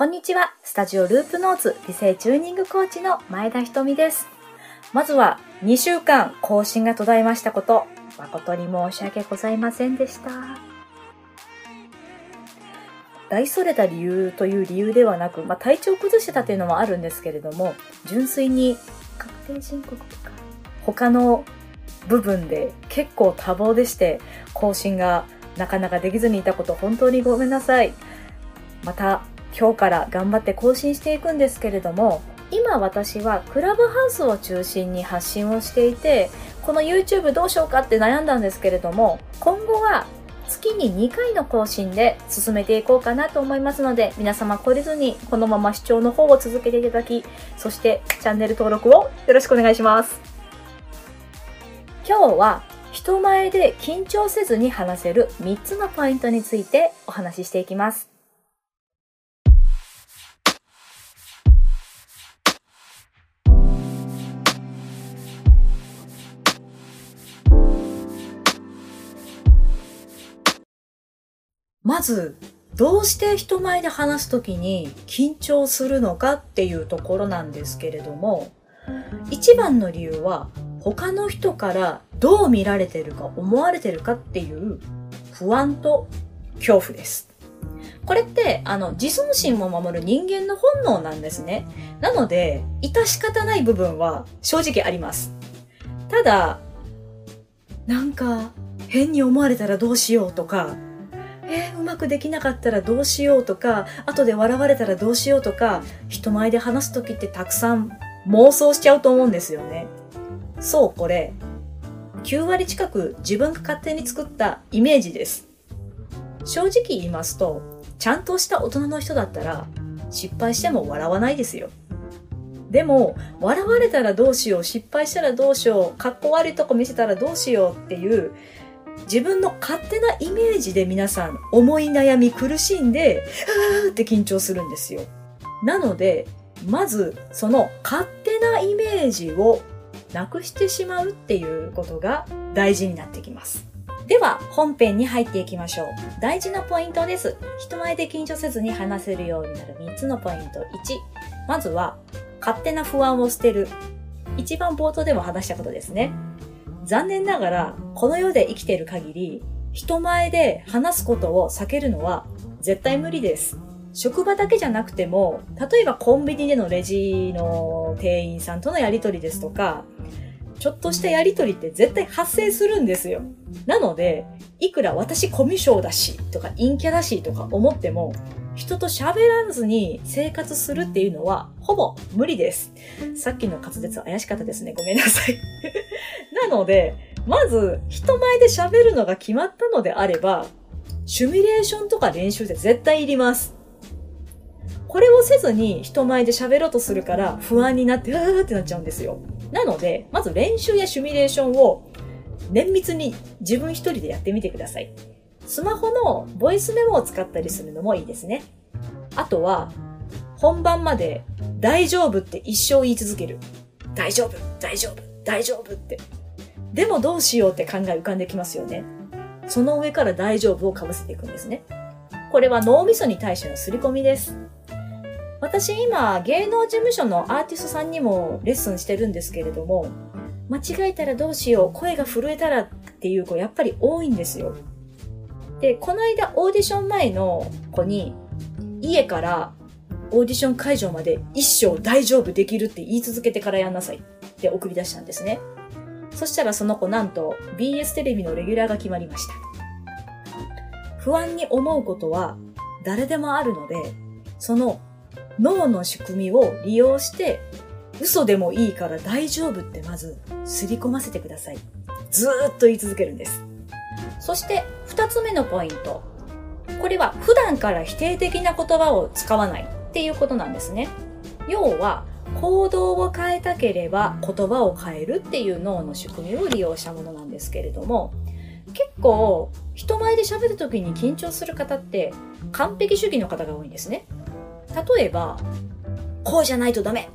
こんにちは。スタジオループノーツ美声チューニングコーチの前田ひとみです。まずは2週間更新が途絶えましたこと、誠に申し訳ございませんでした。大それた理由という理由ではなく、まあ、体調崩してたっていうのもあるんですけれども、純粋に確定申告とか、他の部分で結構多忙でして、更新がなかなかできずにいたこと本当にごめんなさい。また今日から頑張って更新していくんですけれども、今私はクラブハウスを中心に発信をしていて、この YouTube どうしようかって悩んだんですけれども、今後は月に2回の更新で進めていこうかなと思いますので、皆様懲りずにこのまま視聴の方を続けていただき、そしてチャンネル登録をよろしくお願いします。今日は人前で緊張せずに話せる3つのポイントについてお話ししていきます。まず、どうして人前で話すときに緊張するのかっていうところなんですけれども、一番の理由は他の人からどう見られてるか思われてるかっていう不安と恐怖です。これって、あの、自尊心も守る人間の本能なんですね。なので、致し方ない部分は正直あります。ただ、なんか、変に思われたらどうしようとか、えーうまくできなかったらどうしようとか、後で笑われたらどうしようとか、人前で話すときってたくさん妄想しちゃうと思うんですよね。そう、これ、9割近く自分が勝手に作ったイメージです。正直言いますと、ちゃんとした大人の人だったら、失敗しても笑わないですよ。でも、笑われたらどうしよう、失敗したらどうしよう、かっこ悪いとこ見せたらどうしようっていう、自分の勝手なイメージで皆さん思い悩み苦しんで、あーって緊張するんですよ。なので、まずその勝手なイメージをなくしてしまうっていうことが大事になってきます。では本編に入っていきましょう。大事なポイントです。人前で緊張せずに話せるようになる3つのポイント。1、まずは勝手な不安を捨てる。一番冒頭でも話したことですね。残念ながら、この世で生きている限り、人前で話すことを避けるのは絶対無理です。職場だけじゃなくても、例えばコンビニでのレジの店員さんとのやりとりですとか、ちょっとしたやりとりって絶対発生するんですよ。なので、いくら私コミュ障だし、とか陰キャだし、とか思っても、人と喋らずに生活するっていうのは、ほぼ無理です。さっきの滑舌怪しかったですね。ごめんなさい。なので、まず、人前で喋るのが決まったのであれば、シミュレーションとか練習って絶対いります。これをせずに人前で喋ろうとするから不安になって、うーってなっちゃうんですよ。なので、まず練習やシュミュレーションを綿密に自分一人でやってみてください。スマホのボイスメモを使ったりするのもいいですね。あとは、本番まで大丈夫って一生言い続ける。大丈夫、大丈夫、大丈夫って。でもどうしようって考え浮かんできますよね。その上から大丈夫をかぶせていくんですね。これは脳みそに対しての刷り込みです。私今、芸能事務所のアーティストさんにもレッスンしてるんですけれども、間違えたらどうしよう、声が震えたらっていう子やっぱり多いんですよ。で、この間オーディション前の子に、家からオーディション会場まで一生大丈夫できるって言い続けてからやんなさいって送り出したんですね。そしたらその子なんと BS テレビのレギュラーが決まりました。不安に思うことは誰でもあるので、その脳の仕組みを利用して嘘でもいいから大丈夫ってまず刷り込ませてください。ずーっと言い続けるんです。そして二つ目のポイント。これは普段から否定的な言葉を使わないっていうことなんですね。要は行動を変えたければ言葉を変えるっていう脳の仕組みを利用したものなんですけれども、結構人前で喋る時に緊張する方って完璧主義の方が多いんですね。例えば、こうじゃないとダメ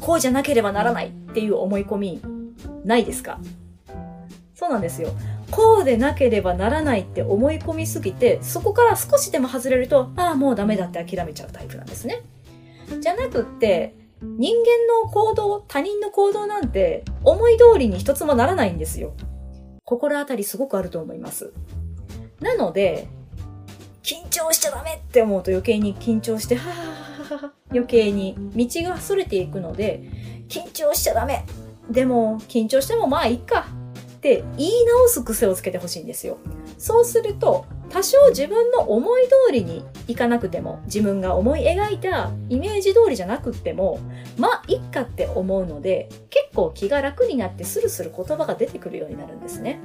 こうじゃなければならないっていう思い込みないですか？そうなんですよ。こうでなければならないって思い込みすぎて、そこから少しでも外れると、ああ、もうダメだって諦めちゃうタイプなんですね。じゃなくって、人間の行動、他人の行動なんて思い通りに一つもならないんですよ。心当たりすごくあると思います。なので、緊張しちゃダメって思うと余計に緊張して、はぁはは余計に道がそれていくので、緊張しちゃダメでも、緊張してもまあいいかって言い直す癖をつけてほしいんですよ。そうすると、多少自分の思い通りにいかなくても、自分が思い描いたイメージ通りじゃなくっても、まあ、いっかって思うので、結構気が楽になってスルスル言葉が出てくるようになるんですね。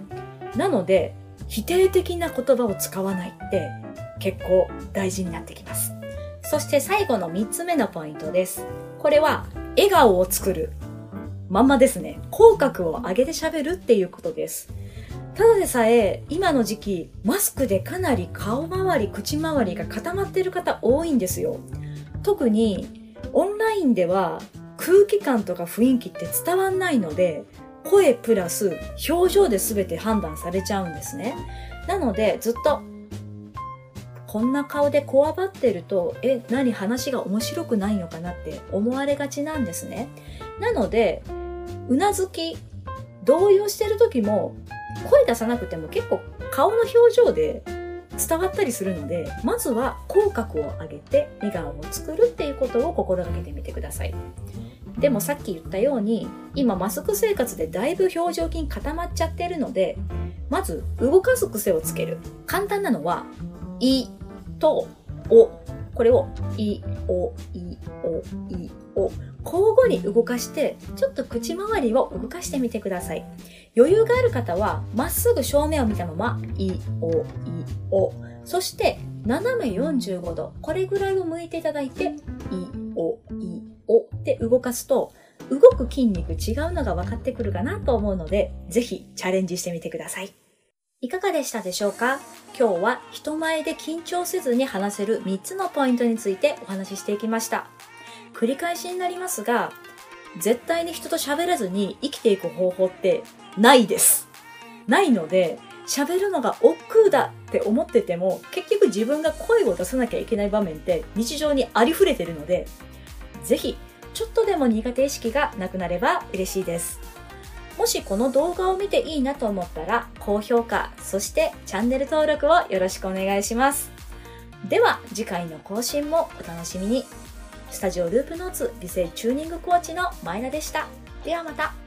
なので、否定的な言葉を使わないって結構大事になってきます。そして最後の3つ目のポイントです。これは、笑顔を作る。まんまですね。口角を上げて喋るっていうことです。ただでさえ、今の時期、マスクでかなり顔周り、口周りが固まってる方多いんですよ。特に、オンラインでは空気感とか雰囲気って伝わんないので、声プラス表情で全て判断されちゃうんですね。なので、ずっと、こんな顔でこわばってると、え、何話が面白くないのかなって思われがちなんですね。なので、うなずき、動揺してる時も声出さなくても結構顔の表情で伝わったりするので、まずは口角を上げて笑顔を作るっていうことを心がけてみてください。でもさっき言ったように、今マスク生活でだいぶ表情筋固まっちゃってるので、まず動かす癖をつける。簡単なのは、いとお。これを、い、お、い、お、い、お。交互に動かして、ちょっと口周りを動かしてみてください。余裕がある方は、まっすぐ正面を見たまま、い、お、い、お。そして、斜め45度。これぐらいを向いていただいて、い、お、い、おって動かすと、動く筋肉違うのが分かってくるかなと思うので、ぜひチャレンジしてみてください。いかがでしたでしょうか？今日は人前で緊張せずに話せる3つのポイントについてお話ししていきました。繰り返しになりますが、絶対に人と喋らずに生きていく方法ってないです。ないので、喋るのが億劫だって思ってても、結局自分が声を出さなきゃいけない場面って日常にありふれてるので、ぜひ、ちょっとでも苦手意識がなくなれば嬉しいです。もしこの動画を見ていいなと思ったら、高評価、そしてチャンネル登録をよろしくお願いします。では、次回の更新もお楽しみに。スタジオループノーツ美声チューニングコーチの前田でした。ではまた。